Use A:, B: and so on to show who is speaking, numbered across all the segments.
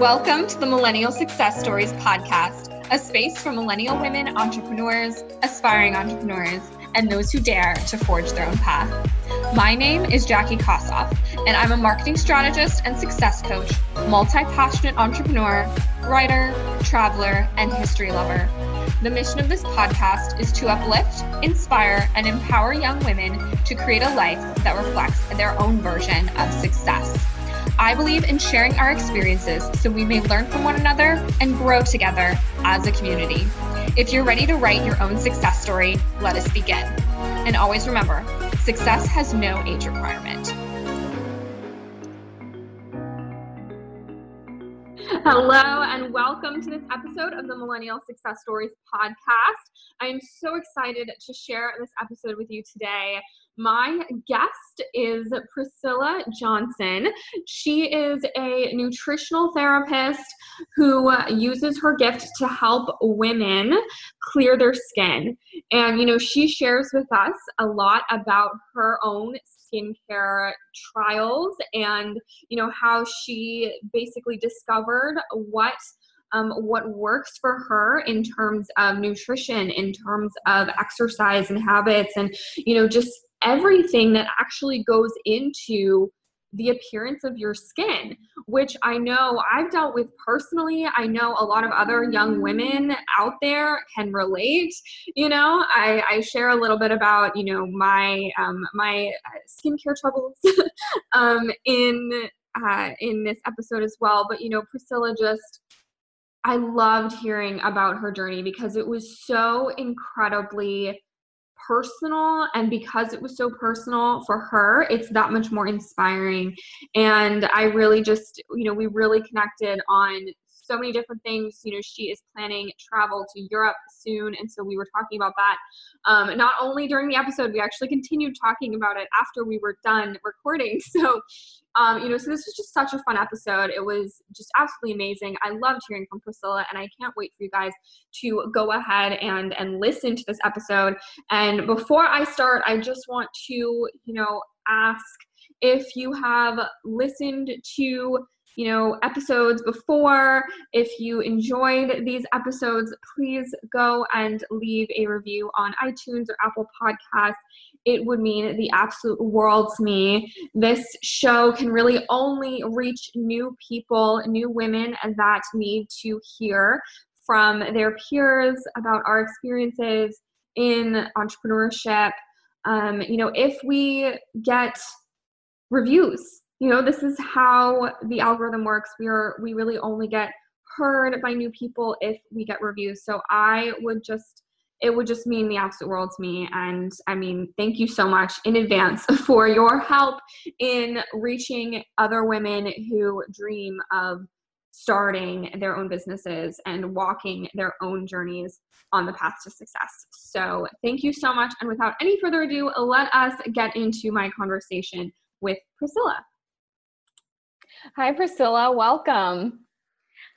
A: Welcome to the Millennial Success Stories podcast, a space for millennial women entrepreneurs, aspiring entrepreneurs, and those who dare to forge their own path. My name is Jackie Kossoff, and I'm a marketing strategist and success coach, multi passionate entrepreneur, writer, traveler, and history lover. The mission of this podcast is to uplift, inspire, and empower young women to create a life that reflects their own version of success. I believe in sharing our experiences so we may learn from one another and grow together as a community. If you're ready to write your own success story, let us begin. And always remember success has no age requirement. Hello, and welcome to this episode of the Millennial Success Stories podcast. I am so excited to share this episode with you today. My guest is Priscilla Johnson. She is a nutritional therapist who uses her gift to help women clear their skin. And, you know, she shares with us a lot about her own skincare trials and, you know, how she basically discovered what um, what works for her in terms of nutrition, in terms of exercise and habits, and you know, just everything that actually goes into the appearance of your skin, which I know I've dealt with personally. I know a lot of other young women out there can relate. You know, I, I share a little bit about you know my um, my uh, skincare troubles um, in uh, in this episode as well. But you know, Priscilla just I loved hearing about her journey because it was so incredibly personal and because it was so personal for her it's that much more inspiring. And i really just you know we really connected on so many different things. You know, she is planning travel to Europe soon, and so we were talking about that. Um, not only during the episode, we actually continued talking about it after we were done recording. So, um, you know, so this was just such a fun episode. It was just absolutely amazing. I loved hearing from Priscilla, and I can't wait for you guys to go ahead and and listen to this episode. And before I start, I just want to, you know, ask if you have listened to you know episodes before. If you enjoyed these episodes please go and leave a review on itunes or apple podcasts. It would mean the absolute world to me. This show can really only reach new people new women that need to hear from their peers about our experiences in entrepreneurship. Um, you know if we get reviews you know this is how the algorithm works we are we really only get heard by new people if we get reviews so i would just it would just mean the absolute world to me and i mean thank you so much in advance for your help in reaching other women who dream of starting their own businesses and walking their own journeys on the path to success. So, thank you so much. And without any further ado, let us get into my conversation with Priscilla. Hi, Priscilla. Welcome.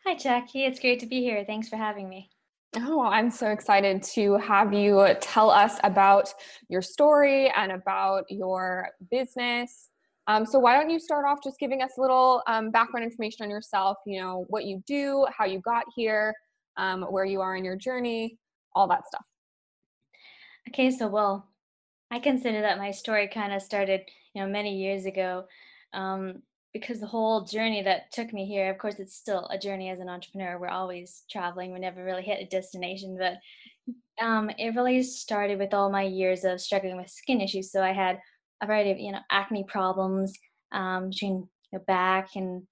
B: Hi, Jackie. It's great to be here. Thanks for having me.
A: Oh, I'm so excited to have you tell us about your story and about your business. Um, so, why don't you start off just giving us a little um, background information on yourself? You know, what you do, how you got here, um, where you are in your journey, all that stuff.
B: Okay, so well, I consider that my story kind of started, you know, many years ago. Um, because the whole journey that took me here, of course, it's still a journey as an entrepreneur. We're always traveling. We never really hit a destination, but um, it really started with all my years of struggling with skin issues. So I had a variety of, you know, acne problems um, between the back and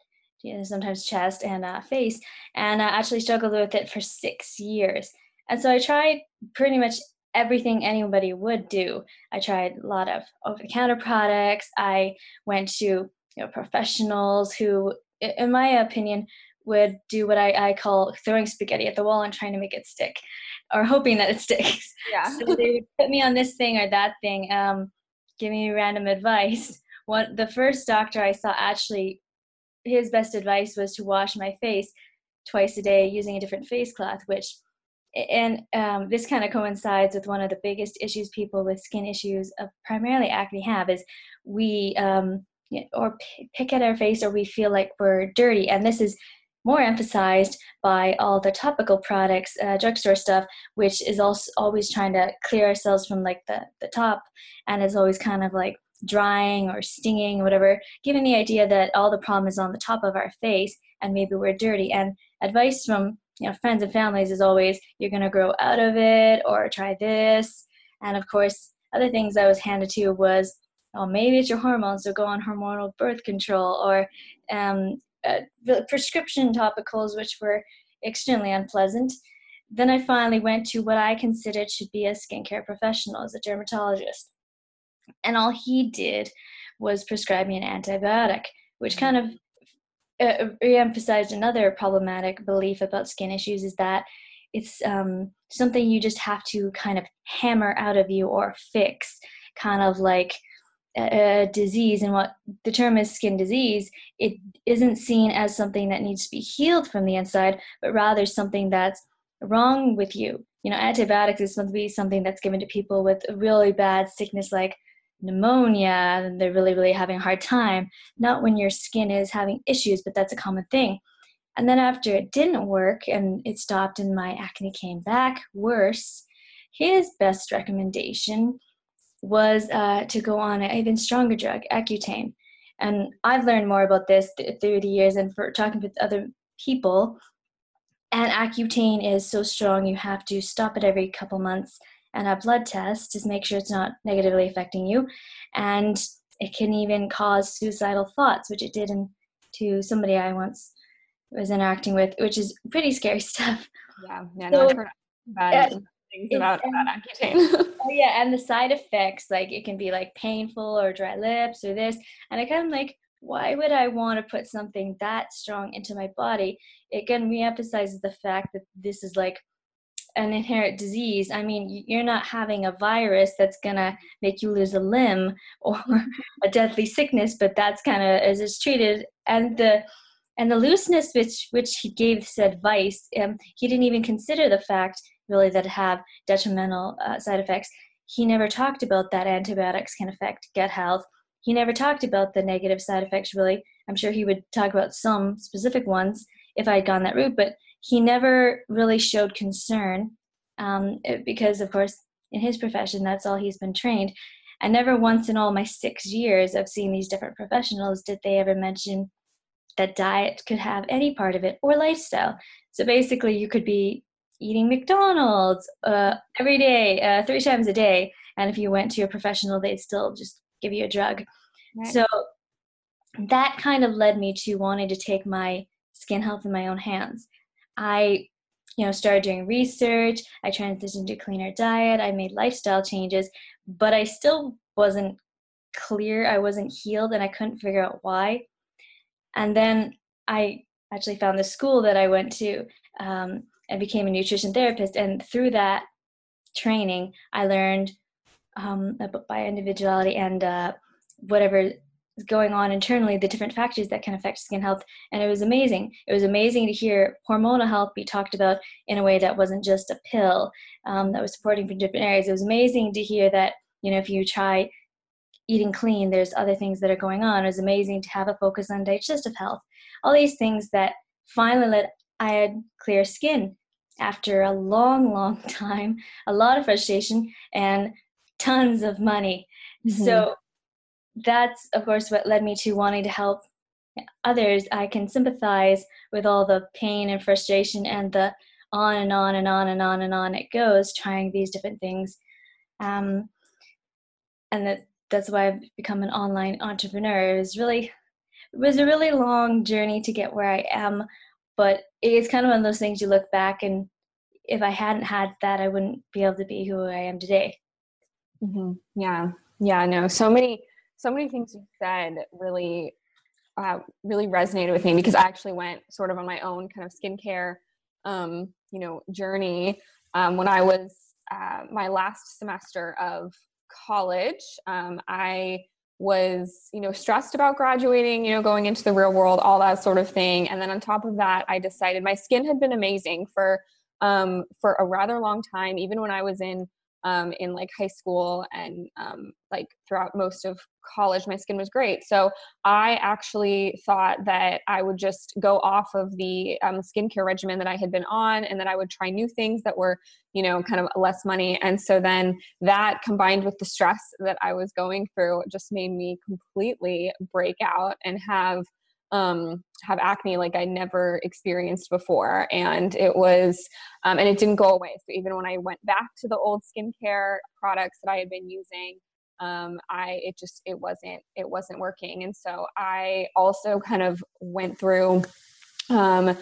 B: you know, sometimes chest and uh, face, and I actually struggled with it for six years. And so I tried pretty much everything anybody would do. I tried a lot of over-the-counter products. I went to you know professionals who in my opinion would do what I, I call throwing spaghetti at the wall and trying to make it stick or hoping that it sticks. Yeah. So they would put me on this thing or that thing um, giving me random advice. What the first doctor i saw actually his best advice was to wash my face twice a day using a different face cloth which and um, this kind of coincides with one of the biggest issues people with skin issues of primarily acne have is we um, or pick at our face or we feel like we're dirty and this is more emphasized by all the topical products, uh, drugstore stuff, which is also always trying to clear ourselves from like the, the top and is always kind of like drying or stinging or whatever, giving the idea that all the problem is on the top of our face and maybe we're dirty. And advice from you know friends and families is always you're going to grow out of it or try this. And of course, other things I was handed to was oh maybe it's your hormones, so go on hormonal birth control or um, uh, prescription topicals, which were extremely unpleasant. Then I finally went to what I considered should be a skincare professional as a dermatologist. And all he did was prescribe me an antibiotic, which kind of uh, re-emphasized another problematic belief about skin issues is that it's um, something you just have to kind of hammer out of you or fix, kind of like a disease and what the term is skin disease it isn't seen as something that needs to be healed from the inside but rather something that's wrong with you. You know antibiotics is supposed to be something that's given to people with really bad sickness like pneumonia and they're really really having a hard time not when your skin is having issues but that's a common thing. And then after it didn't work and it stopped and my acne came back worse his best recommendation was uh, to go on an even stronger drug, Accutane. And I've learned more about this th- through the years and for talking with other people. And Accutane is so strong, you have to stop it every couple months and a blood test to make sure it's not negatively affecting you. And it can even cause suicidal thoughts, which it did in, to somebody I once was interacting with, which is pretty scary stuff.
A: Yeah, yeah, no, so, bad things about, about Accutane.
B: oh yeah, and the side effects, like it can be like painful or dry lips or this. And I kind of like, why would I want to put something that strong into my body? It again reemphasizes the fact that this is like an inherent disease. I mean, you're not having a virus that's gonna make you lose a limb or a deadly sickness, but that's kind of as it's treated. And the and the looseness which which he gave this advice, um, he didn't even consider the fact really that have detrimental uh, side effects. He never talked about that antibiotics can affect gut health. He never talked about the negative side effects, really. I'm sure he would talk about some specific ones if I had gone that route, but he never really showed concern um, because, of course, in his profession, that's all he's been trained. And never once in all my six years of seeing these different professionals did they ever mention that diet could have any part of it or lifestyle. So basically, you could be eating McDonald's uh, every day, uh, three times a day. And if you went to a professional, they'd still just give you a drug. Right. So that kind of led me to wanting to take my skin health in my own hands. I, you know, started doing research. I transitioned to cleaner diet. I made lifestyle changes, but I still wasn't clear. I wasn't healed, and I couldn't figure out why. And then I actually found the school that I went to. Um, I became a nutrition therapist, and through that training, I learned um, about bioindividuality and uh, whatever is going on internally, the different factors that can affect skin health. And it was amazing. It was amazing to hear hormonal health be talked about in a way that wasn't just a pill um, that was supporting from different areas. It was amazing to hear that you know if you try eating clean, there's other things that are going on. It was amazing to have a focus on digestive health. All these things that finally let I had clear skin after a long, long time, a lot of frustration, and tons of money. Mm-hmm. So that's, of course, what led me to wanting to help others. I can sympathize with all the pain and frustration and the on and on and on and on and on it goes trying these different things. Um, and that that's why I've become an online entrepreneur. It was really it was a really long journey to get where I am but it's kind of one of those things you look back and if I hadn't had that, I wouldn't be able to be who I am today.
A: Mm-hmm. Yeah, yeah, no. So many, so many things you said really, uh, really resonated with me because I actually went sort of on my own kind of skincare, um, you know, journey um, when I was uh, my last semester of college. Um, I was you know stressed about graduating you know going into the real world all that sort of thing and then on top of that i decided my skin had been amazing for um for a rather long time even when i was in um, in like high school and um, like throughout most of college my skin was great. So i actually thought that i would just go off of the um, skincare regimen that i had been on and that i would try new things that were you know kind of less money. And so then that combined with the stress that i was going through just made me completely break out and have um, have acne like I never experienced before. And it was, um, and it didn't go away. So even when I went back to the old skincare products that I had been using, um, I, it just, it wasn't, it wasn't working. And so I also kind of went through, um,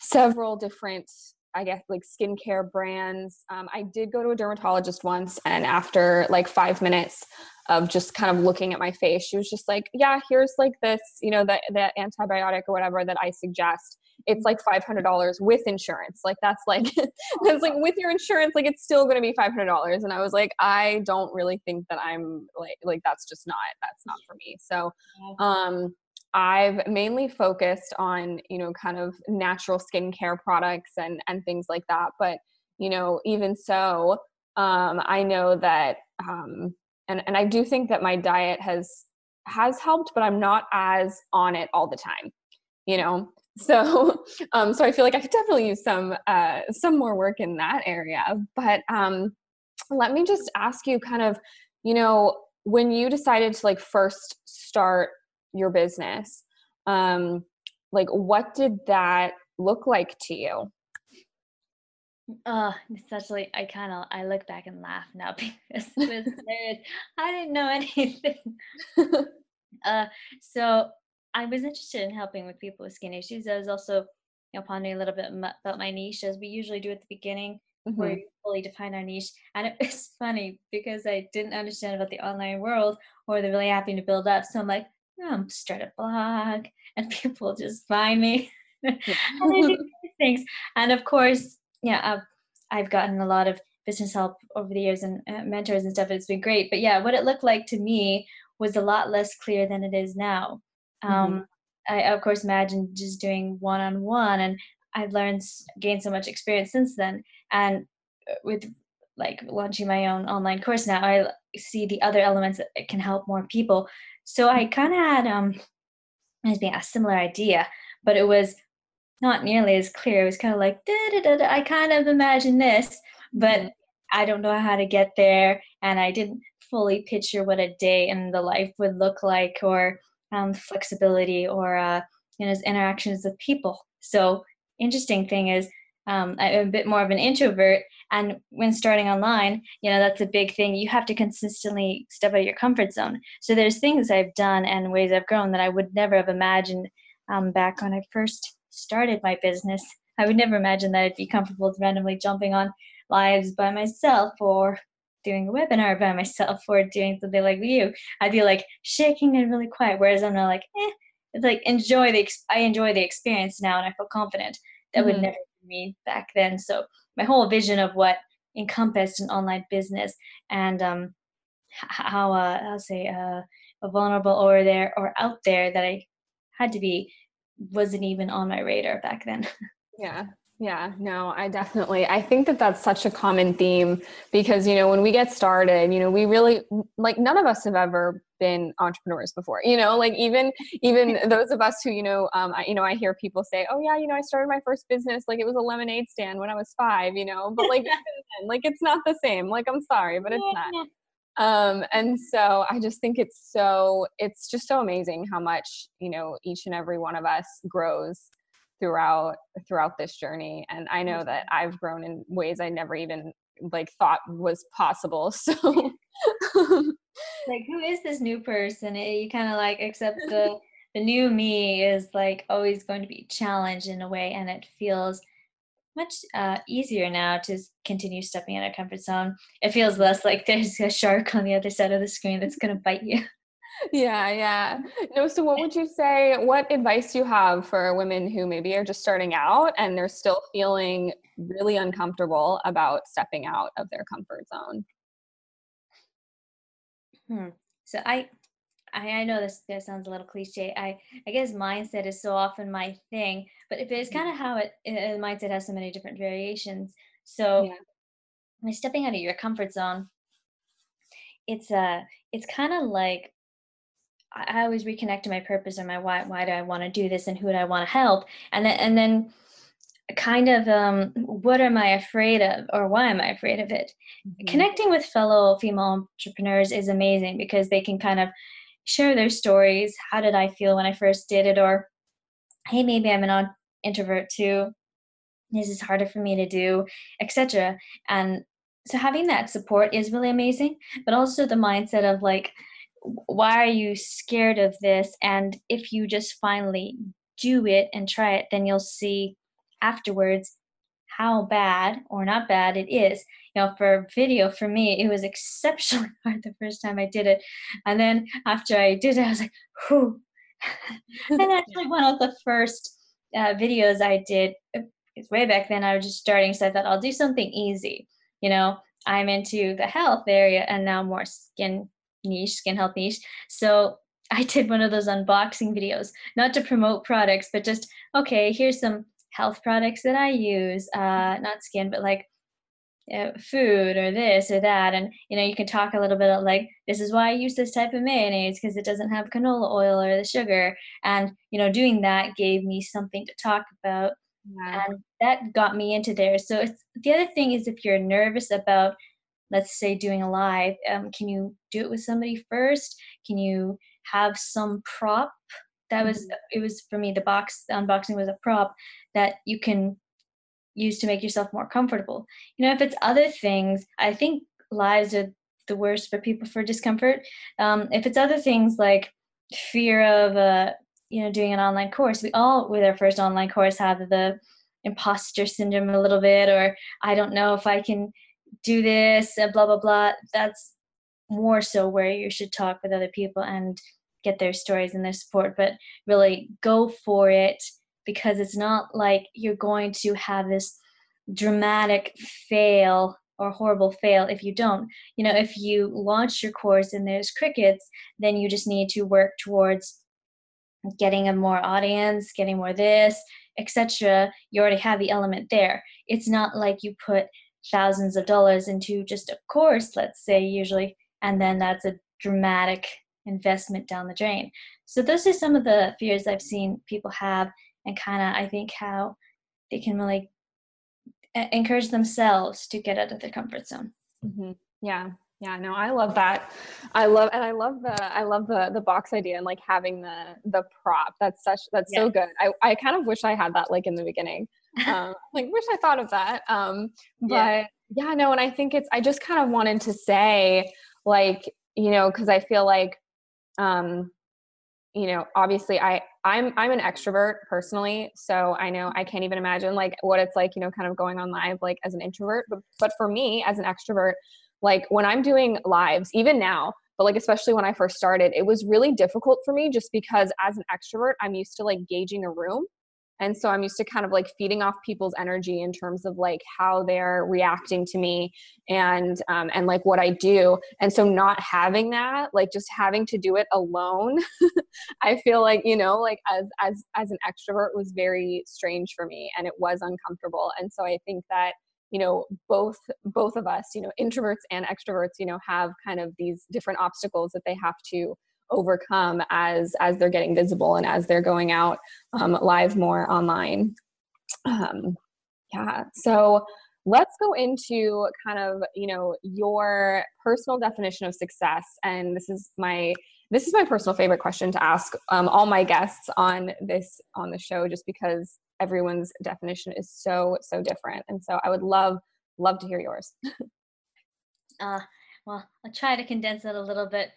A: several different I guess like skincare brands. Um, I did go to a dermatologist once, and after like five minutes of just kind of looking at my face, she was just like, "Yeah, here's like this, you know, that that antibiotic or whatever that I suggest. It's like five hundred dollars with insurance. Like that's like that's like with your insurance, like it's still going to be five hundred dollars." And I was like, "I don't really think that I'm like like that's just not that's not for me." So, um I've mainly focused on, you know, kind of natural skincare products and and things like that. But, you know, even so, um, I know that um, and and I do think that my diet has has helped, but I'm not as on it all the time, you know. So um, so I feel like I could definitely use some uh, some more work in that area. But um, let me just ask you, kind of, you know, when you decided to like first start your business um like what did that look like to you
B: uh especially i kind of i look back and laugh now because was i didn't know anything. Uh so i was interested in helping with people with skin issues. I was also you know pondering a little bit about my niche as we usually do at the beginning mm-hmm. where we fully define our niche. And it was funny because i didn't understand about the online world or the really happy to build up. So i'm like I'm start a blog and people just find me. And I do things. And of course, yeah, I've, I've gotten a lot of business help over the years and uh, mentors and stuff. It's been great. But yeah, what it looked like to me was a lot less clear than it is now. Um, mm-hmm. I, of course, imagine just doing one on one, and I've learned, gained so much experience since then. And uh, with like launching my own online course now, I see the other elements that can help more people. So I kind of had um, a similar idea, but it was not nearly as clear. It was kind of like, I kind of imagine this, but mm-hmm. I don't know how to get there. And I didn't fully picture what a day in the life would look like or um, flexibility or, uh, you know, interactions with people. So interesting thing is um, I'm a bit more of an introvert. And when starting online, you know, that's a big thing. You have to consistently step out of your comfort zone. So there's things I've done and ways I've grown that I would never have imagined um, back when I first started my business. I would never imagine that I'd be comfortable randomly jumping on lives by myself or doing a webinar by myself or doing something like you. I'd be like shaking and really quiet. Whereas I'm not like, eh, it's like enjoy the, I enjoy the experience now and I feel confident. That mm-hmm. would never be me back then. So my whole vision of what encompassed an online business and um, how uh, I'll say uh, vulnerable or there or out there that I had to be wasn't even on my radar back then.
A: Yeah, yeah, no, I definitely. I think that that's such a common theme because, you know, when we get started, you know, we really like none of us have ever been entrepreneurs before, you know, like even even those of us who, you know, um I, you know, I hear people say, "Oh yeah, you know, I started my first business like it was a lemonade stand when I was 5, you know." But like like it's not the same. Like I'm sorry, but it's not. Um and so I just think it's so it's just so amazing how much, you know, each and every one of us grows throughout throughout this journey. And i know that i've grown in ways i never even like thought was possible so.
B: Like who is this new person? You kind of like accept the the new me is like always going to be challenged in a way and it feels much uh, easier now to continue stepping out of comfort zone. It feels less like there's a shark on the other side of the screen that's going to bite you.
A: Yeah yeah. No so what would you say what advice do you have for women who maybe are just starting out and they're still feeling really uncomfortable about stepping out of their comfort zone?
B: Hmm. so i I, I know this, this sounds a little cliche. I, I guess mindset is so often my thing, but if it's mm-hmm. kind of how it, it mindset has so many different variations. So yeah by stepping out of your comfort zone, it's uh it's kind of like I, I always reconnect to my purpose and my why. Why do I want to do this, and who do I want to help? And then and then kind of um, what am I afraid of or why am I afraid of it? Mm-hmm. Connecting with fellow female entrepreneurs is amazing because they can kind of share their stories. How did I feel when I first did it? Or, hey, maybe I'm an introvert too. This is harder for me to do, etc. And so having that support is really amazing, but also the mindset of like, why are you scared of this? And if you just finally do it and try it, then you'll see afterwards how bad or not bad it is. You know, for video, for me, it was exceptionally hard the first time I did it. And then after I did it, I was like, whew. and actually, one of the first uh, videos I did, it's uh, way back then, I was just starting, so I thought I'll do something easy. You know, I'm into the health area and now more skin niche, skin health niche. So I did one of those unboxing videos, not to promote products, but just, okay, here's some health products that I use, uh, not skin, but like uh, food or this or that. And, you know, you can talk a little bit of like, this is why I use this type of mayonnaise because it doesn't have canola oil or the sugar. And, you know, doing that gave me something to talk about. Yeah. And that got me into there. So it's, the other thing is if you're nervous about, let's say, doing a live, um, can you do it with somebody first? Can you have some prop that was mm-hmm. it was for me the box the unboxing was a prop that you can use to make yourself more comfortable. You know if it's other things i think lives are the worst for people for discomfort. Um, if it's other things like fear of uh, you know doing an online course we all with our first online course have the imposter syndrome a little bit or i don't know if i can do this blah blah blah. That's more so where you should talk with other people and get their stories and their support, but really go for it because it's not like you're going to have this dramatic fail or horrible fail if you don't. You know, if you launch your course and there's crickets, then you just need to work towards getting a more audience, getting more this, etc. You already have the element there. It's not like you put thousands of dollars into just a course, let's say, usually, and then that's a dramatic investment down the drain. So those are some of the fears I've seen people have, and kind of I think how they can really encourage themselves to get out of their comfort zone.
A: Mm-hmm. Yeah, yeah, no, I love that. I love and I love the I love the the box idea and like having the the prop. That's such that's yeah. so good. I I kind of wish I had that like in the beginning. Um, like wish I thought of that. Um, but yeah. yeah, no, and I think it's I just kind of wanted to say like you know because I feel like um, you know obviously i i'm i'm an extrovert personally so i know i can't even imagine like what it's like you know kind of going on live like as an introvert but but for me as an extrovert like when i'm doing lives even now but like especially when i first started it was really difficult for me just because as an extrovert i'm used to like gauging a room and so i'm used to kind of like feeding off people's energy in terms of like how they're reacting to me and um, and like what i do. And so not having that like just having to do it alone i feel like you know like as as as an extrovert was very strange for me and it was uncomfortable. And so i think that you know both both of us you know introverts and extroverts you know have kind of these different obstacles that they have to overcome as as they're getting visible and as they're going out um, live more online. Um, yeah so let's go into kind of you know your personal definition of success. And this is my this is my personal favorite question to ask um, all my guests on this on the show just because everyone's definition is so so different. And so i would love love to hear yours.
B: Uh, well i'll try to condense it a little bit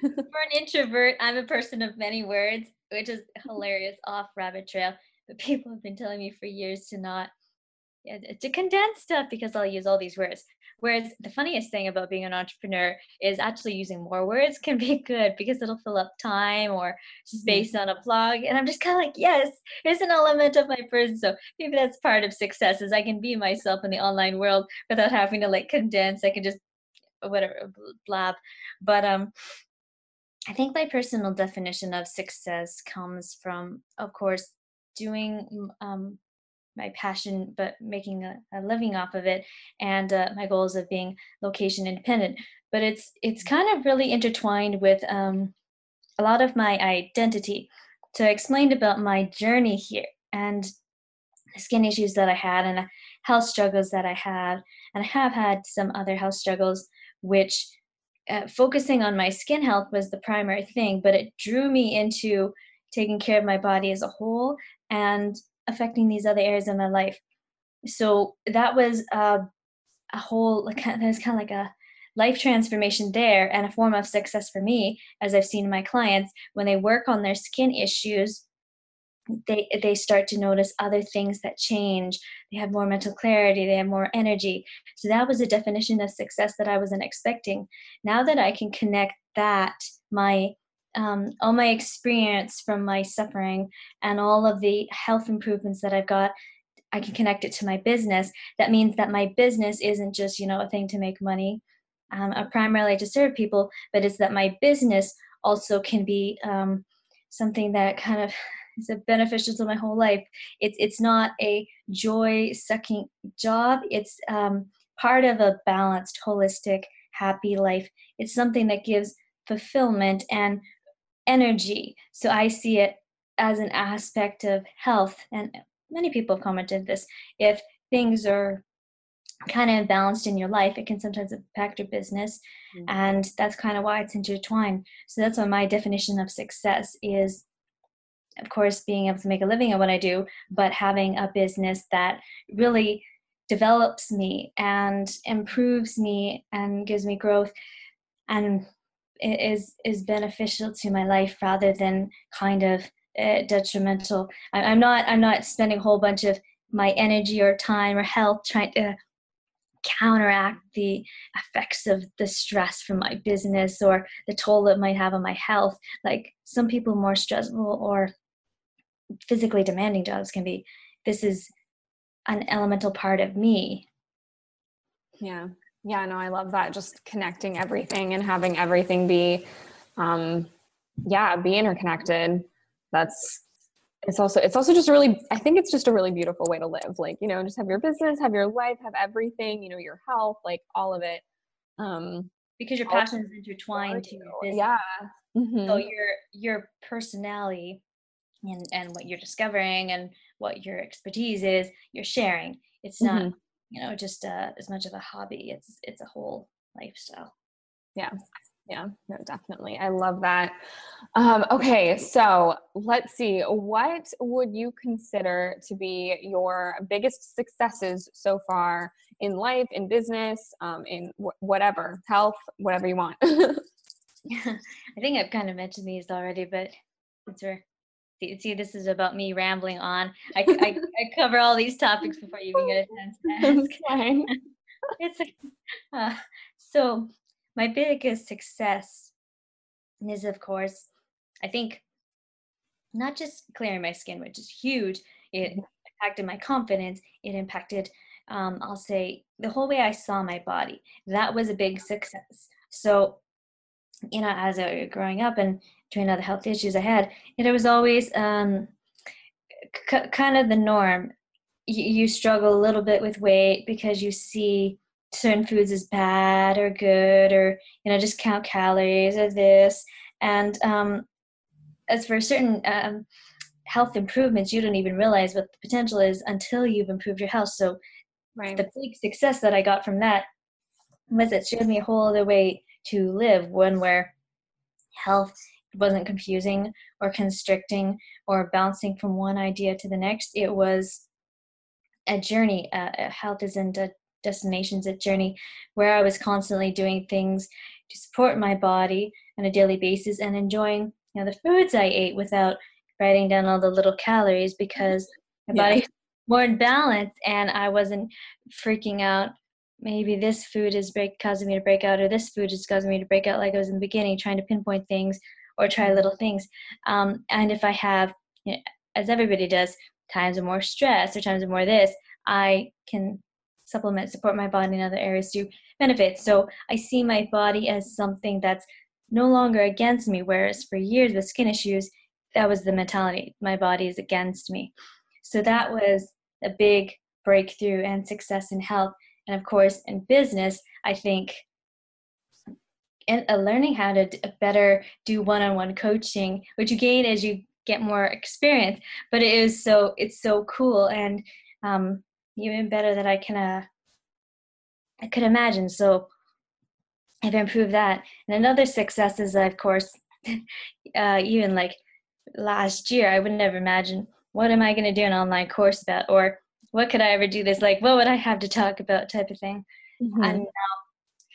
B: for an introvert, I'm a person of many words, which is hilarious off rabbit trail. But people have been telling me for years to not yeah, to condense stuff because I'll use all these words. Whereas the funniest thing about being an entrepreneur is actually using more words can be good because it'll fill up time or mm-hmm. space mm-hmm. on a blog. And I'm just kind of like, yes, it's an element of my person. So maybe that's part of success is I can be myself in the online world without having to like condense. I can just whatever blab. But um I think my personal definition of success comes from, of course, doing um, my passion, but making a, a living off of it, and uh, my goals of being location independent. But it's it's kind of really intertwined with um, a lot of my identity. So I explained about my journey here and the skin issues that I had and health struggles that I had, and I have had some other health struggles, which uh, focusing on my skin health was the primary thing, but it drew me into taking care of my body as a whole and affecting these other areas of my life. So that was uh, a whole like there's kind of like a life transformation there and a form of success for me as I've seen in my clients when they work on their skin issues they they start to notice other things that change. They have more mental clarity they have more energy. So that was a definition of success that i wasn't expecting. Now that i can connect that my um, all my experience from my suffering and all of the health improvements that I've got, I can connect it to my business. That means that my business isn't just, you know, a thing to make money, um, a primarily to serve people, but it's that my business also can be um, something that kind of is beneficial to my whole life. It's it's not a joy sucking job. It's um, part of a balanced, holistic, happy life. It's something that gives fulfillment and energy. So I see it as an aspect of health. And many people have commented this. If things are kind of imbalanced in your life, it can sometimes impact your business. Mm-hmm. And that's kind of why it's intertwined. So that's why my definition of success is of course being able to make a living at what I do, but having a business that really develops me and improves me and gives me growth and is is beneficial to my life rather than kind of uh, detrimental. I, I'm not I'm not spending a whole bunch of my energy or time or health trying to counteract the effects of the stress from my business or the toll it might have on my health. Like some people more stressful or physically demanding jobs can be. This is an elemental part of me.
A: Yeah. Yeah, no, I love that. Just connecting everything and having everything be, um, yeah, be interconnected. That's it's also it's also just really I think it's just a really beautiful way to live. Like you know, just have your business, have your life, have everything. You know, your health, like all of it. Um,
B: because your passion is intertwined to your business.
A: Yeah.
B: Mm-hmm. So your your personality and and what you're discovering and what your expertise is, you're sharing. It's not mm-hmm. you know just uh, as much of a hobby. It's it's a whole lifestyle.
A: Yeah. Yeah. No definitely. I love that. Um, okay so let's see. What would you consider to be your biggest successes so far in life in business um, in w- whatever health whatever you want?
B: Yeah, i think i've kind of mentioned these already but it's for see, this is about me rambling on. I, I, I cover all these topics before you even get a chance to ask. it's uh, so my biggest success is, of course, I think not just clearing my skin, which is huge. It mm-hmm. impacted my confidence. It impacted, um, I'll say, the whole way I saw my body. That was a big success. So, you know, as I was growing up and between other health issues I had, it was always um, c- kind of the norm. You, you struggle a little bit with weight because you see certain foods as bad or good, or you know, just count calories or this. And um, as for certain um, health improvements, you don't even realize what the potential is until you've improved your health. So, right. the big success that I got from that was it showed me a whole other way to live, one where health wasn't confusing or constricting or bouncing from one idea to the next. It was a journey. Uh, uh, health isn't a destination, it's a journey where I was constantly doing things to support my body on a daily basis and enjoying you know the foods I ate without writing down all the little calories because my yeah. body more in balance and I wasn't freaking out. Maybe this food is break causing me to break out, or this food is causing me to break out, like I was in the beginning, trying to pinpoint things or try little things. Um, and if I have, you know, as everybody does, times of more stress or times of more this, I can supplement, support my body in other areas to benefit. So I see my body as something that's no longer against me, whereas for years with skin issues, that was the mentality. My body is against me. So that was a big breakthrough and success in health. And of course, in business, I think and uh, learning how to better do one-on-one coaching, which you gain as you get more experience. But it is so it's so cool and um, even better that I can uh, I could imagine. So I've improved that. And another success is, of course, uh, even like last year, I would never imagine what am I going to do an online course about, or what could I ever do this? Like, what would I have to talk about, type of thing. Mm-hmm. And now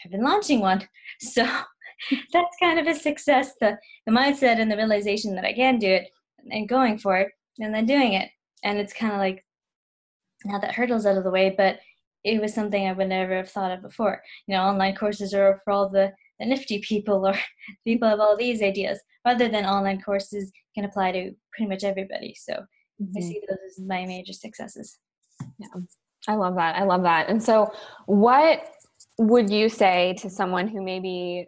B: I've been launching one, so that's kind of a success. The the mindset and the realization that I can do it, and going for it, and then doing it, and it's kind of like now that hurdle's out of the way, but it was something I would never have thought of before. You know, online courses are for all the, the nifty people or people have all these ideas, rather than online courses can apply to pretty much everybody. So mm-hmm. I see those as my major successes.
A: Yeah, I love that. I love that. And so, what would you say to someone who maybe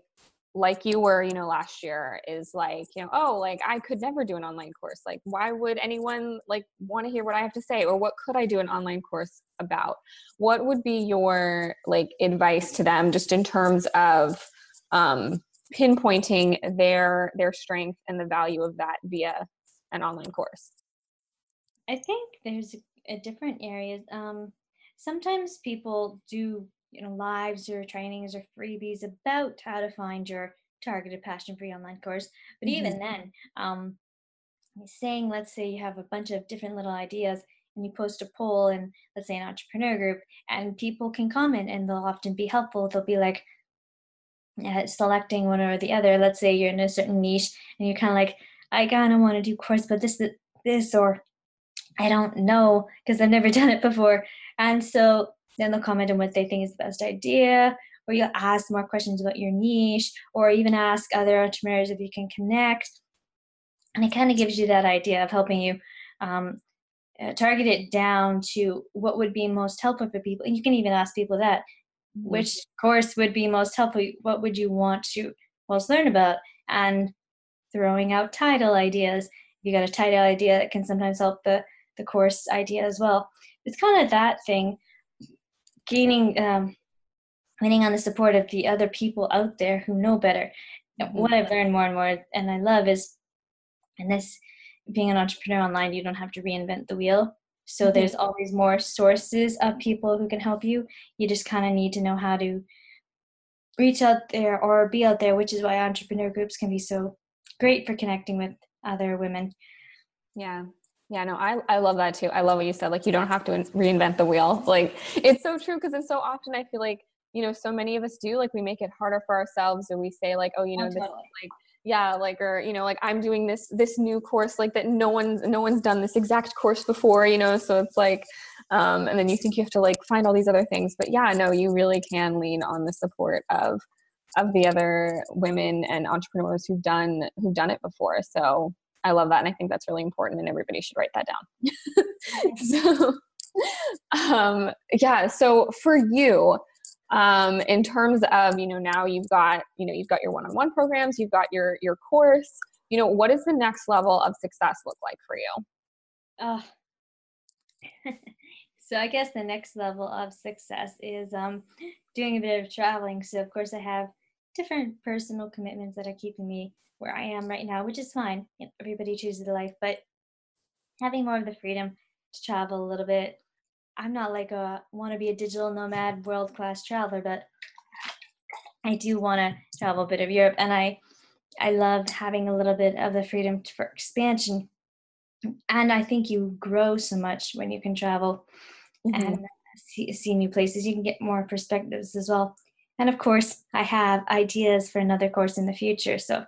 A: like you were you know last year is like you know oh like i could never do an online course. Like why would anyone like want to hear what i have to say? Or what could i do an online course about? What would be your like advice to them just in terms of um pinpointing their their strength and the value of that via an online course?
B: I think there's a, a different areas. Um sometimes people do you know lives or trainings or freebies about how to find your targeted passion free online course. But mm-hmm. even then um saying let's say you have a bunch of different little ideas and you post a poll in let's say an entrepreneur group and people can comment and they'll often be helpful. They'll be like uh, selecting one or the other. Let's say you're in a certain niche and you're kind of like i kind of want to do course but this this or i don't know because i've never done it before and so then they'll comment on what they think is the best idea, or you'll ask more questions about your niche, or even ask other entrepreneurs if you can connect. And it kind of gives you that idea of helping you um, uh, target it down to what would be most helpful for people. And you can even ask people that mm-hmm. which course would be most helpful? What would you want to most learn about? And throwing out title ideas. You got a title idea that can sometimes help the the course idea as well. It's kind of that thing gaining um, winning on the support of the other people out there who know better mm-hmm. what i've learned more and more and i love is and this being an entrepreneur online you don't have to reinvent the wheel so mm-hmm. there's always more sources of people who can help you you just kind of need to know how to reach out there or be out there which is why entrepreneur groups can be so great for connecting with other women
A: yeah yeah, no, I, I love that too. I love what you said. Like, you don't have to reinvent the wheel. Like, it's so true because it's so often I feel like, you know, so many of us do, like, we make it harder for ourselves or we say, like, oh, you know, oh, totally. this, like, yeah, like, or, you know, like, I'm doing this, this new course, like, that no one's, no one's done this exact course before, you know, so it's like, um, and then you think you have to, like, find all these other things. But yeah, no, you really can lean on the support of, of the other women and entrepreneurs who've done, who've done it before. So, I love that. And I think that's really important and everybody should write that down. so, um, yeah. So for you, um, in terms of, you know, now you've got, you know, you've got your one-on-one programs, you've got your, your course, you know, what does the next level of success look like for you?
B: Oh, so I guess the next level of success is um, doing a bit of traveling. So of course I have different personal commitments that are keeping me where I am right now, which is fine. Everybody chooses their life, but having more of the freedom to travel a little bit. I'm not like a want to be a digital nomad, world class traveler, but I do want to travel a bit of Europe, and I I love having a little bit of the freedom for expansion. And I think you grow so much when you can travel mm-hmm. and see, see new places. You can get more perspectives as well. And of course, I have ideas for another course in the future. So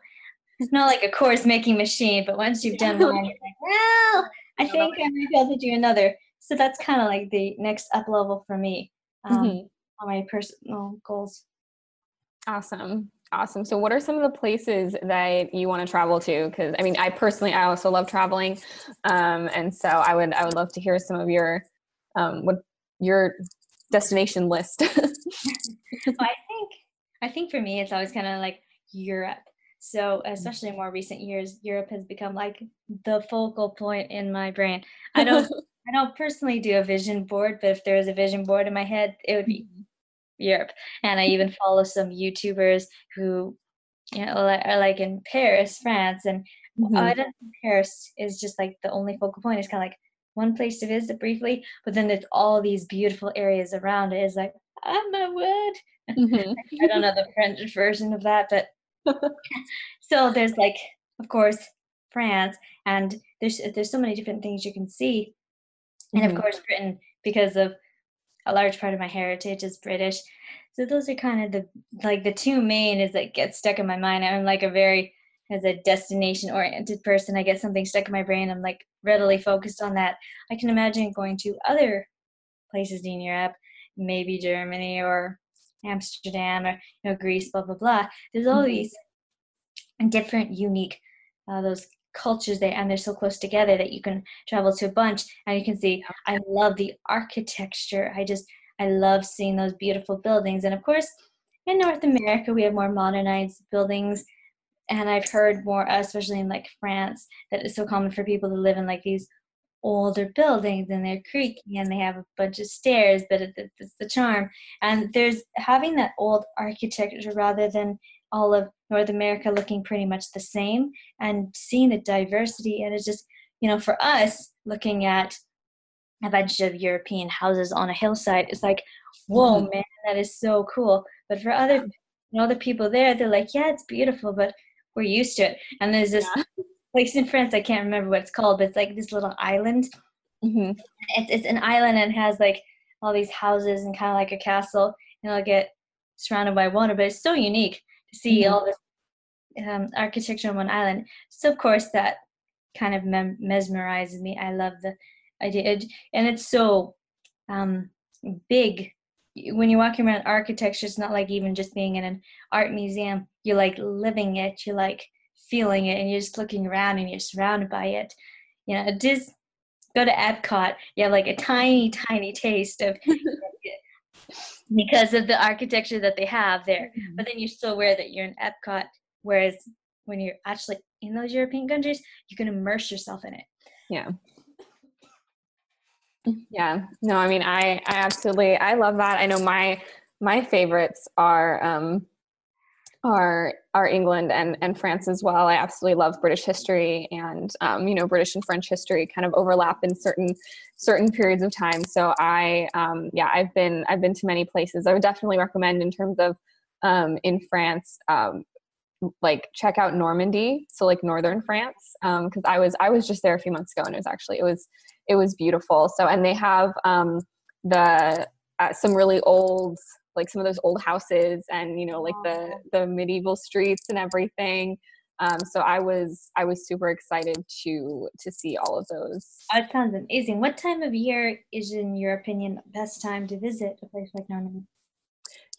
B: it's not like a course making machine, but once you've done one, you're like, well, I think I might be able to do another. So that's kind of like the next up level for me um, mm-hmm. on my personal goals.
A: Awesome. Awesome. So, what are some of the places that you want to travel to? Because I mean, I personally, I also love traveling, um, and so I would, I would love to hear some of your, um, what your destination list. well,
B: I think, I think for me, it's always kind of like Europe. So, mm. especially in more recent years, Europe has become like the focal point in my brain. I don't, I don't personally do a vision board, but if there was a vision board in my head, it would be mm-hmm. Europe. And I even follow some YouTubers who, you know, are like in Paris, France, and mm-hmm. I don't think Paris is just like the only focal point. It's kind of like one place to visit briefly, but then there's all these beautiful areas around it. It's like, I'm a wood. Mm-hmm. I don't know the French version of that, but so there's like, of course, France, and there's there's so many different things you can see, and mm-hmm. of course Britain because of a large part of my heritage is British. So those are kind of the like the two main is that get stuck in my mind. I'm like a very as a destination oriented person. I get something stuck in my brain. I'm like readily focused on that. I can imagine going to other places in Europe, maybe Germany or Amsterdam or you know Greece, blah blah blah. There's all mm-hmm. these different, unique uh, those cultures there, and they're so close together that you can travel to a bunch and you can see. I love the architecture. I just I love seeing those beautiful buildings, and of course, in North America we have more modernized buildings. And I've heard more, especially in like France, that it's so common for people to live in like these older buildings and they're creaky and they have a bunch of stairs, but it's the charm. And there's having that old architecture rather than all of North America looking pretty much the same and seeing the diversity. And it's just, you know, for us looking at a bunch of European houses on a hillside, it's like, whoa, mm-hmm. man, that is so cool. But for other, you know, the people there, they're like, yeah, it's beautiful, but we're used to it. And there's this yeah. Place in France, I can't remember what it's called, but it's like this little island. Mm-hmm. It's, it's an island and has like all these houses and kind of like a castle, and it'll get surrounded by water, but it's so unique to see mm-hmm. all this um, architecture on one island. So of course that kind of mem- mesmerizes me. I love the idea, and it's so um, big. When you're walking around architecture, it's not like even just being in an art museum. You're like living it. You're like feeling it, and you're just looking around, and you're surrounded by it. You know, just go to Epcot. You have like a tiny, tiny taste of because of the architecture that they have there. Mm-hmm. But then you're still aware that you're in Epcot, whereas when you're actually in those European countries, you can immerse yourself in it.
A: Yeah. Yeah. No, I mean, I, I absolutely, I love that. I know my, my favorites are, um, are are England and and France as well. I absolutely love British history, and um, you know British and French history kind of overlap in certain certain periods of time. So I um, yeah I've been I've been to many places. I would definitely recommend in terms of um, in France. Um, like check out Normandy, so like northern France, because um, I was I was just there a few months ago, and it was actually it was it was beautiful. So and they have um, the uh, some really old like some of those old houses and you know like the the medieval streets and everything um, so i was i was super excited to to see all of those.
B: That sounds amazing. What time of year is in your opinion the best time to visit a place like normandy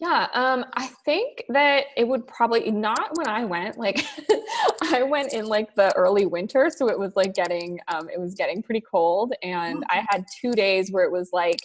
A: yeah, um, I think that it would probably not when I went. Like, I went in like the early winter, so it was like getting, um, it was getting pretty cold, and I had two days where it was like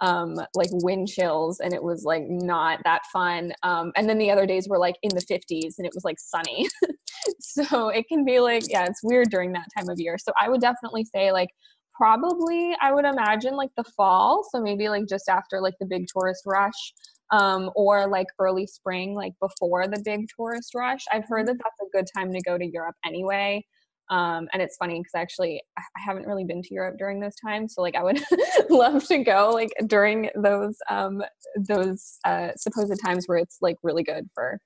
A: um, like wind chills and it was like not that fun. Um, and then the other days were like in the 50s and it was like sunny. so it can be like, yeah, it's weird during that time of year. So I would definitely say like probably I would imagine like the fall. So maybe like just after like the big tourist rush. Um, or like early spring, like before the big tourist rush. I've heard that that's a good time to go to Europe anyway. Um, and it's funny because actually I haven't really been to Europe during those times, so like I would love to go like during those um, those uh, supposed times where it's like really good for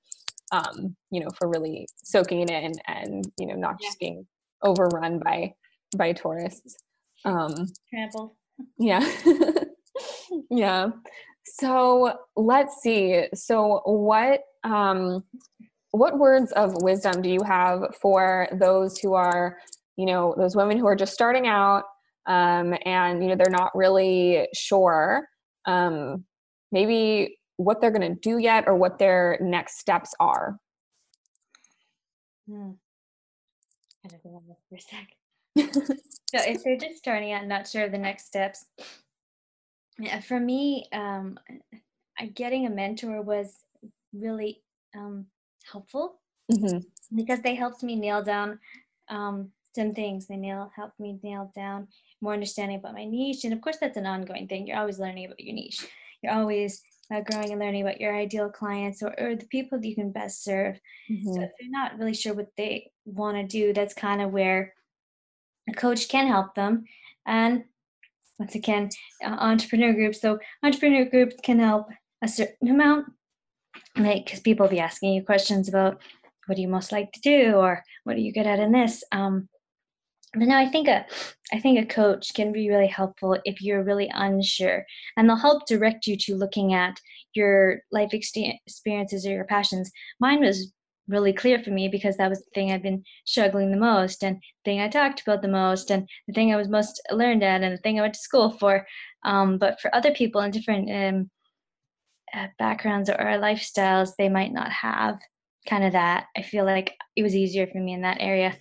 A: um, you know for really soaking it in and you know not just being overrun by by tourists. Um,
B: Trampled.
A: Yeah, yeah. So let's see. So what um, what words of wisdom do you have for those who are you know those women who are just starting out um, and you know they're not really sure um, maybe what they're going to do yet or what their next steps are
B: hmm. I don't know for a sec. so if they're just starting out, not sure of the next steps. Yeah, for me, um, getting a mentor was really um, helpful mm-hmm. because they helped me nail down um, some things. They nail help me nail down more understanding about my niche, and of course that's an ongoing thing. You're always learning about your niche. You're always uh, growing and learning about your ideal clients or, or the people that you can best serve. Mm-hmm. So if you're not really sure what they want to do, that's kind of where a coach can help them. And once again, uh, entrepreneur groups. So entrepreneur groups can help a certain amount, like because people will be asking you questions about what do you most like to do or what are you good at in this. Um, but now I think a I think a coach can be really helpful if you're really unsure, and they'll help direct you to looking at your life experiences or your passions. Mine was really clear for me because that was the thing I've been struggling the most and the thing I talked about the most and the thing I was most learned at and the thing I went to school for. Um, but for other people in different um, backgrounds or, or lifestyles, they might not have kind of that. I feel like it was easier for me in that area.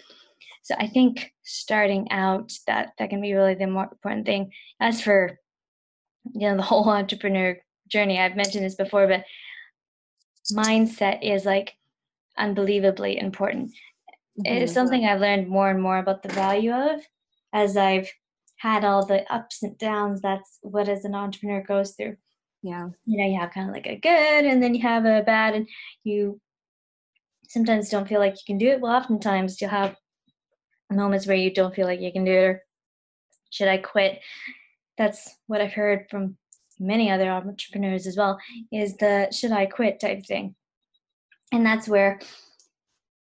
B: So I think starting out that that can be really the more important thing. As for you know the whole entrepreneur journey, I've mentioned this before, but mindset is like unbelievably important. Mm-hmm. It's something I've learned more and more about the value of as I've had all the ups and downs. That's what as an entrepreneur goes through.
A: Yeah.
B: You know, you have kind of like a good and then you have a bad and you sometimes don't feel like you can do it. Well, oftentimes you'll have moments where you don't feel like you can do it or should I quit? That's what I've heard from many other entrepreneurs as well is the should I quit type thing and that's where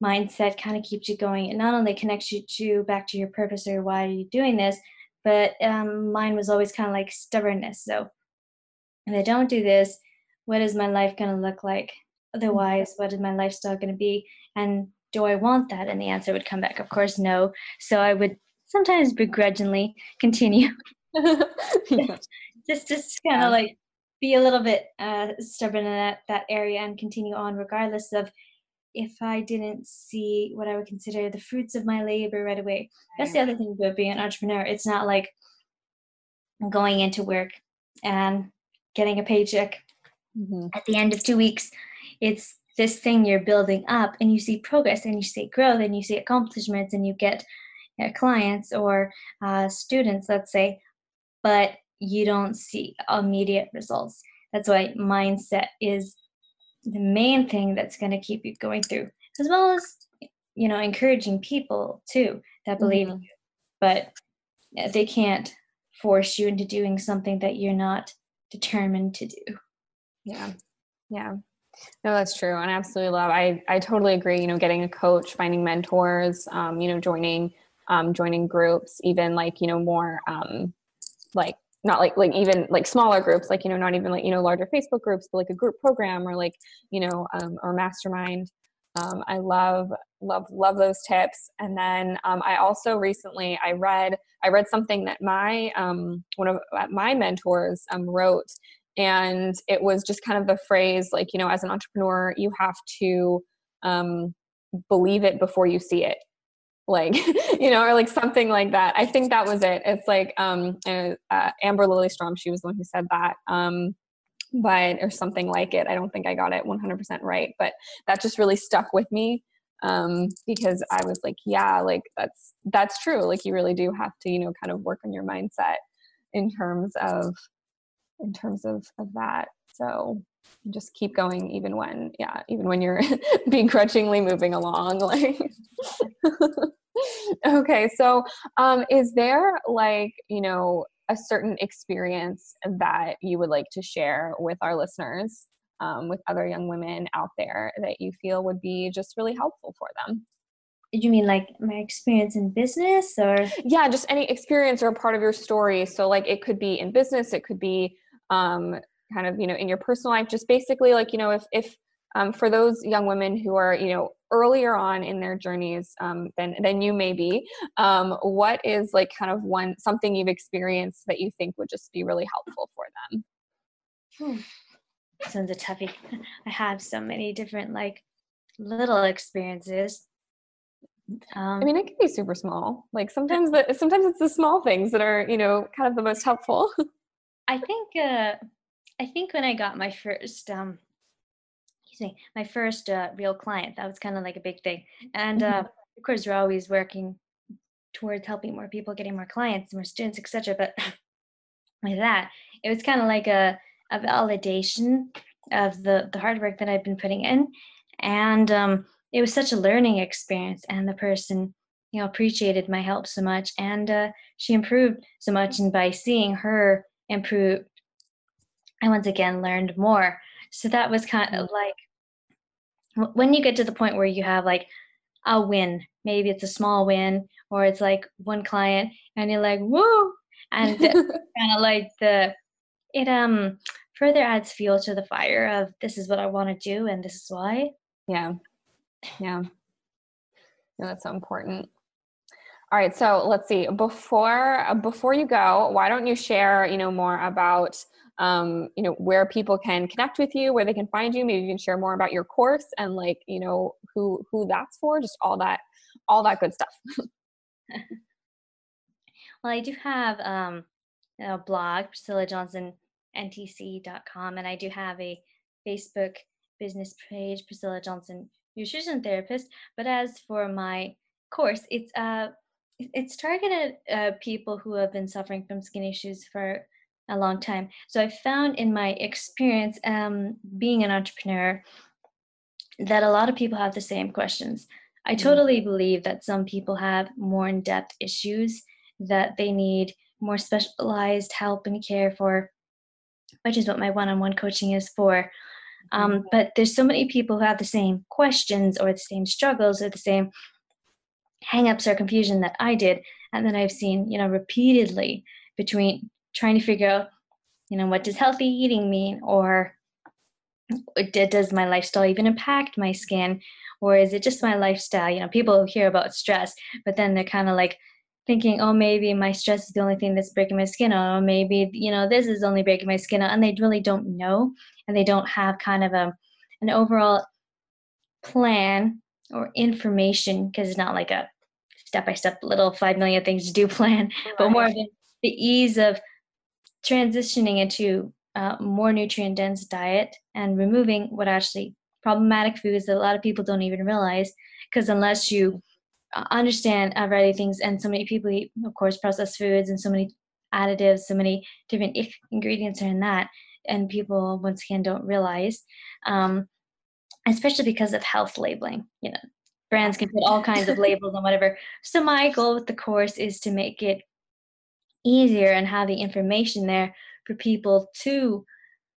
B: mindset kind of keeps you going it not only connects you to back to your purpose or why are you doing this but um, mine was always kind of like stubbornness so if i don't do this what is my life going to look like otherwise what is my lifestyle going to be and do i want that and the answer would come back of course no so i would sometimes begrudgingly continue just just kind of yeah. like be a little bit uh, stubborn in that, that area and continue on regardless of if I didn't see what I would consider the fruits of my labor right away. That's the other thing about being an entrepreneur. It's not like going into work and getting a paycheck mm-hmm. at the end of two weeks. It's this thing you're building up and you see progress and you see growth and you see accomplishments and you get uh, clients or uh, students, let's say. But you don't see immediate results. That's why mindset is the main thing that's going to keep you going through, as well as you know encouraging people too that believe mm-hmm. you, but they can't force you into doing something that you're not determined to do.
A: Yeah, yeah. No, that's true, and I absolutely love. I I totally agree. You know, getting a coach, finding mentors, um, you know, joining um, joining groups, even like you know more um, like not like like even like smaller groups like you know not even like you know larger facebook groups but like a group program or like you know um, or mastermind um, i love love love those tips and then um, i also recently i read i read something that my um, one of uh, my mentors um, wrote and it was just kind of the phrase like you know as an entrepreneur you have to um, believe it before you see it. Like you know or like something like that. I think that was it. It's like um uh, uh, Amber Lilyestrom she was the one who said that but or something like it. I don't think i got it 100% right but that just really stuck with me um because i was like yeah like that's that's true. Like you really do have to you know kind of work on your mindset in terms of in terms of of that. So just keep going even when yeah even when you're begrudgingly moving along like okay so um is there like you know a certain experience that you would like to share with our listeners um, with other young women out there that you feel would be just really helpful for them?
B: You mean like my experience in business or?
A: Yeah just any experience or part of your story. So like it could be in business it could be um, kind of you know in your personal life just basically like you know if if um, for those young women who are you know earlier on in their journeys um, than than you may be um, what is like kind of one something you've experienced that you think would just be really helpful for them
B: hmm. sounds a toughie i have so many different like little experiences
A: um, I mean, it can be super small. Like sometimes, the, sometimes it's the small things that are, you know, kind of the most helpful.
B: I think, uh, I think when I got my first um, me, my first uh, real client. That was kind of like a big thing. And uh, of course, we're always working towards helping more people, getting more clients, more students, etc. But with that, it was kind of like a, a validation of the the hard work that I've been putting in, and um, it was such a learning experience. And the person, you know, appreciated my help so much, and uh, she improved so much. And by seeing her improve, I once again learned more. So that was kind of like when you get to the point where you have like a win, maybe it's a small win, or it's like one client, and you're like, whoa, and kind of like the it um further adds fuel to the fire of this is what I want to do and this is why.
A: Yeah. Yeah. No, that's so important. All right, so let's see. Before before you go, why don't you share, you know, more about um, you know, where people can connect with you, where they can find you. Maybe you can share more about your course and like, you know, who who that's for, just all that all that good stuff.
B: well, I do have um, a blog, Priscilla Johnson ntc.com and i do have a facebook business page priscilla johnson nutrition therapist but as for my course it's uh it's targeted uh, people who have been suffering from skin issues for a long time so i found in my experience um, being an entrepreneur that a lot of people have the same questions i mm. totally believe that some people have more in-depth issues that they need more specialized help and care for which is what my one-on-one coaching is for. Um, mm-hmm. but there's so many people who have the same questions or the same struggles or the same hangups or confusion that I did, and then I've seen, you know, repeatedly between trying to figure out, you know, what does healthy eating mean, or does my lifestyle even impact my skin, or is it just my lifestyle? You know, people hear about stress, but then they're kind of like, thinking, oh, maybe my stress is the only thing that's breaking my skin out, or oh, maybe, you know, this is only breaking my skin out. And they really don't know, and they don't have kind of a, an overall plan or information, because it's not like a step by step little 5 million things to do plan, right. but more of the, the ease of transitioning into a more nutrient dense diet and removing what actually problematic foods that a lot of people don't even realize because unless you uh, understand a variety of things and so many people eat of course processed foods and so many additives so many different ingredients are in that and people once again don't realize um, especially because of health labeling you know. Brands can put all kinds of labels on whatever. So my goal with the course is to make it easier and have the information there for people to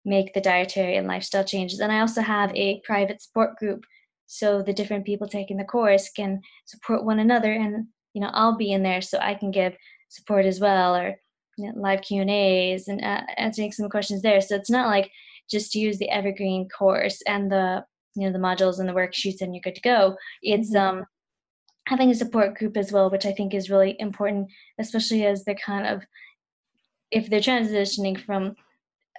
B: make the dietary and lifestyle changes. And i also have a private support group so the different people taking the course can support one another and you know i'll be in there so i can give support as well or you know, live q and a's and uh, answering some questions there. So it's not like just use the evergreen course and the you know the modules and the worksheets and you're good to go. It's mm-hmm. um having a support group as well which i think is really important especially as they're kind of if they're transitioning from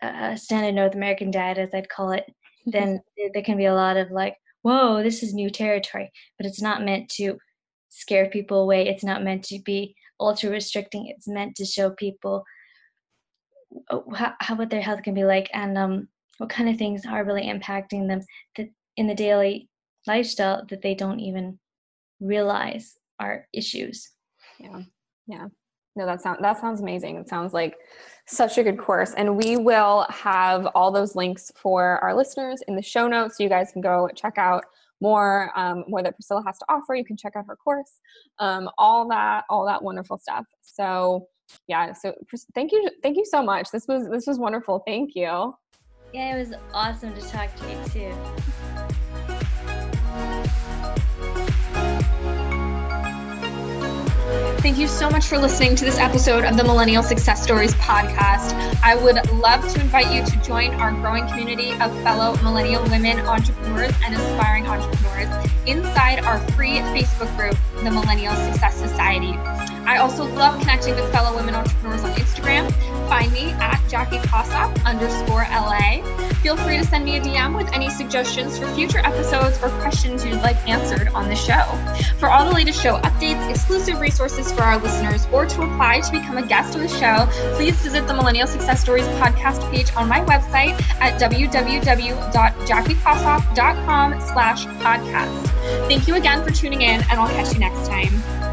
B: a standard north american diet as i'd call it then there can be a lot of like whoa, this is new territory. But it's not meant to scare people away. It's not meant to be ultra restricting. It's meant to show people oh, how, how what their health can be like and um, what kind of things are really impacting them that in the daily lifestyle that they don't even realize our issues.
A: Yeah, yeah. No, that sounds that sounds amazing. It sounds like such a good course. And we will have all those links for our listeners in the show notes. So you guys can go check out more, um, more that Priscilla has to offer. You can check out her course, um, all that, all that wonderful stuff. So yeah, so thank you. Thank you so much. This was, this was wonderful. Thank you.
B: Yeah, it was awesome to talk to you too.
A: Thank you so much for listening to this episode of the Millennial Success Stories podcast. I would love to invite you to join our growing community of fellow millennial women entrepreneurs and aspiring entrepreneurs inside our free Facebook group, the Millennial Success Society. I also love connecting with fellow women entrepreneurs on Instagram. Find me at Jackie Kossoff underscore LA. Feel free to send me a DM with any suggestions for future episodes or questions you'd like answered on the show. For all the latest show updates, exclusive resources for our listeners, or to apply to become a guest on the show, please visit the Millennial Success Stories podcast page on my website at www.jackiekossoff.com slash podcast. Thank you again for tuning in, and I'll catch you next time.